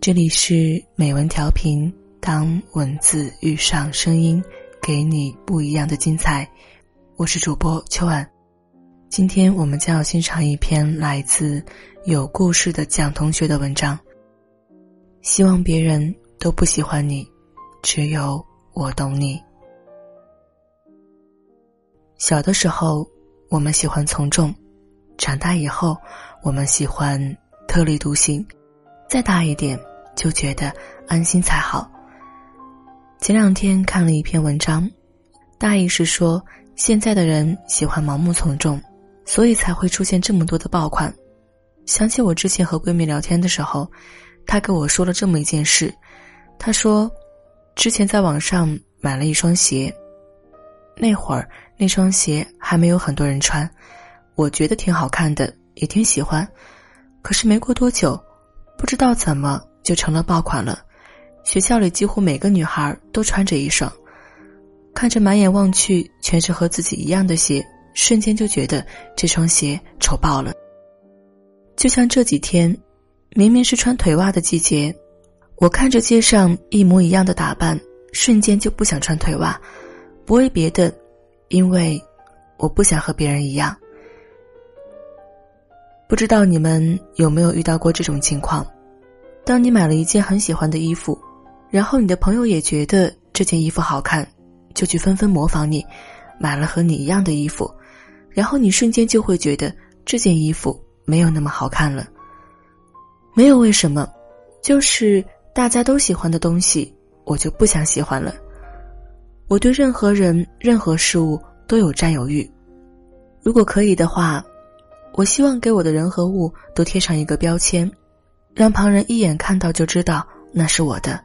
这里是美文调频，当文字遇上声音，给你不一样的精彩。我是主播秋晚，今天我们将要欣赏一篇来自有故事的蒋同学的文章。希望别人都不喜欢你，只有我懂你。小的时候，我们喜欢从众；长大以后，我们喜欢特立独行；再大一点。就觉得安心才好。前两天看了一篇文章，大意是说现在的人喜欢盲目从众，所以才会出现这么多的爆款。想起我之前和闺蜜聊天的时候，她跟我说了这么一件事。她说，之前在网上买了一双鞋，那会儿那双鞋还没有很多人穿，我觉得挺好看的，也挺喜欢。可是没过多久，不知道怎么。就成了爆款了，学校里几乎每个女孩都穿着一双，看着满眼望去全是和自己一样的鞋，瞬间就觉得这双鞋丑爆了。就像这几天，明明是穿腿袜的季节，我看着街上一模一样的打扮，瞬间就不想穿腿袜，不为别的，因为我不想和别人一样。不知道你们有没有遇到过这种情况？当你买了一件很喜欢的衣服，然后你的朋友也觉得这件衣服好看，就去纷纷模仿你，买了和你一样的衣服，然后你瞬间就会觉得这件衣服没有那么好看了。没有为什么，就是大家都喜欢的东西，我就不想喜欢了。我对任何人、任何事物都有占有欲，如果可以的话，我希望给我的人和物都贴上一个标签。让旁人一眼看到就知道那是我的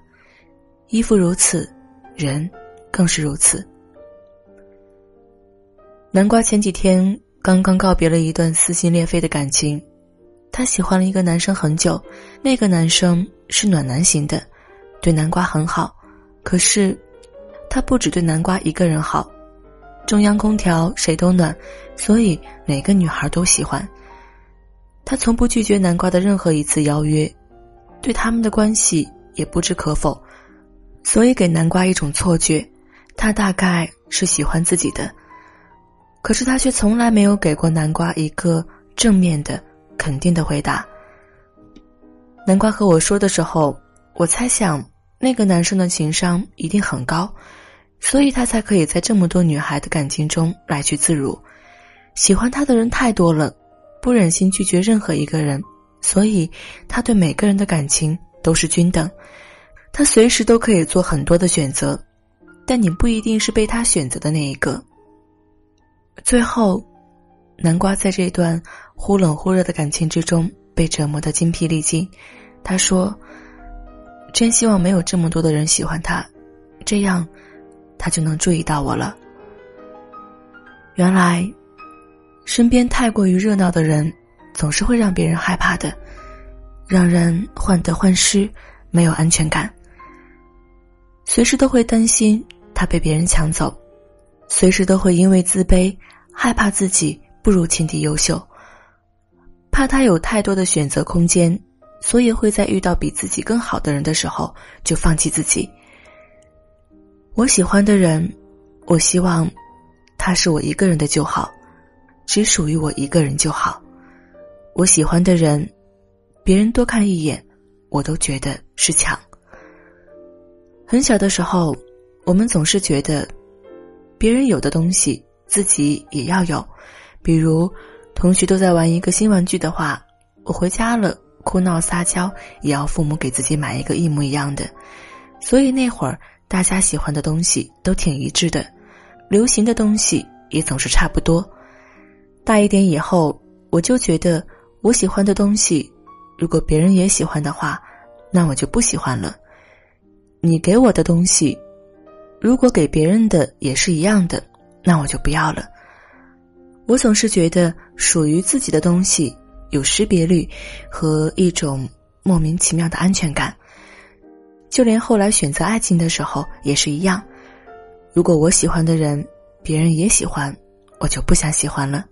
衣服，如此，人更是如此。南瓜前几天刚刚告别了一段撕心裂肺的感情，他喜欢了一个男生很久，那个男生是暖男型的，对南瓜很好，可是他不只对南瓜一个人好，中央空调谁都暖，所以哪个女孩都喜欢。他从不拒绝南瓜的任何一次邀约，对他们的关系也不置可否，所以给南瓜一种错觉，他大概是喜欢自己的。可是他却从来没有给过南瓜一个正面的、肯定的回答。南瓜和我说的时候，我猜想那个男生的情商一定很高，所以他才可以在这么多女孩的感情中来去自如。喜欢他的人太多了。不忍心拒绝任何一个人，所以他对每个人的感情都是均等。他随时都可以做很多的选择，但你不一定是被他选择的那一个。最后，南瓜在这段忽冷忽热的感情之中被折磨的精疲力尽。他说：“真希望没有这么多的人喜欢他，这样他就能注意到我了。”原来。身边太过于热闹的人，总是会让别人害怕的，让人患得患失，没有安全感。随时都会担心他被别人抢走，随时都会因为自卑，害怕自己不如情敌优秀，怕他有太多的选择空间，所以会在遇到比自己更好的人的时候就放弃自己。我喜欢的人，我希望他是我一个人的就好。只属于我一个人就好。我喜欢的人，别人多看一眼，我都觉得是抢。很小的时候，我们总是觉得，别人有的东西自己也要有。比如，同学都在玩一个新玩具的话，我回家了哭闹撒娇，也要父母给自己买一个一模一样的。所以那会儿，大家喜欢的东西都挺一致的，流行的东西也总是差不多。大一点以后，我就觉得我喜欢的东西，如果别人也喜欢的话，那我就不喜欢了。你给我的东西，如果给别人的也是一样的，那我就不要了。我总是觉得属于自己的东西有识别率和一种莫名其妙的安全感。就连后来选择爱情的时候也是一样，如果我喜欢的人别人也喜欢，我就不想喜欢了。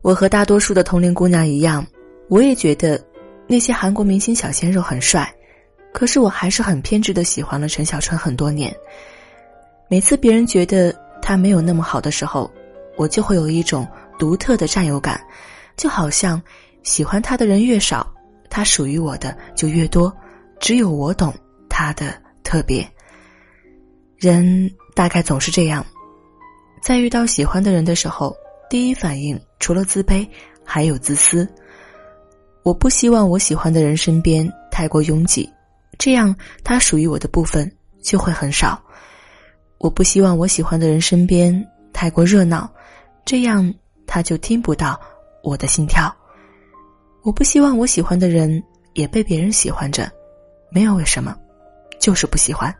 我和大多数的同龄姑娘一样，我也觉得，那些韩国明星小鲜肉很帅，可是我还是很偏执的喜欢了陈小春很多年。每次别人觉得他没有那么好的时候，我就会有一种独特的占有感，就好像喜欢他的人越少，他属于我的就越多，只有我懂他的特别。人大概总是这样，在遇到喜欢的人的时候，第一反应除了自卑，还有自私。我不希望我喜欢的人身边太过拥挤，这样他属于我的部分就会很少。我不希望我喜欢的人身边太过热闹，这样他就听不到我的心跳。我不希望我喜欢的人也被别人喜欢着，没有为什么，就是不喜欢。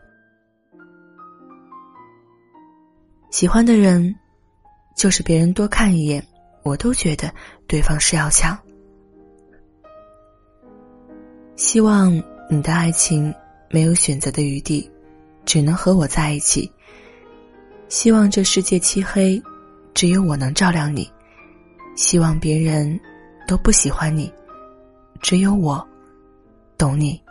喜欢的人，就是别人多看一眼，我都觉得对方是要强。希望你的爱情没有选择的余地，只能和我在一起。希望这世界漆黑，只有我能照亮你。希望别人都不喜欢你，只有我懂你。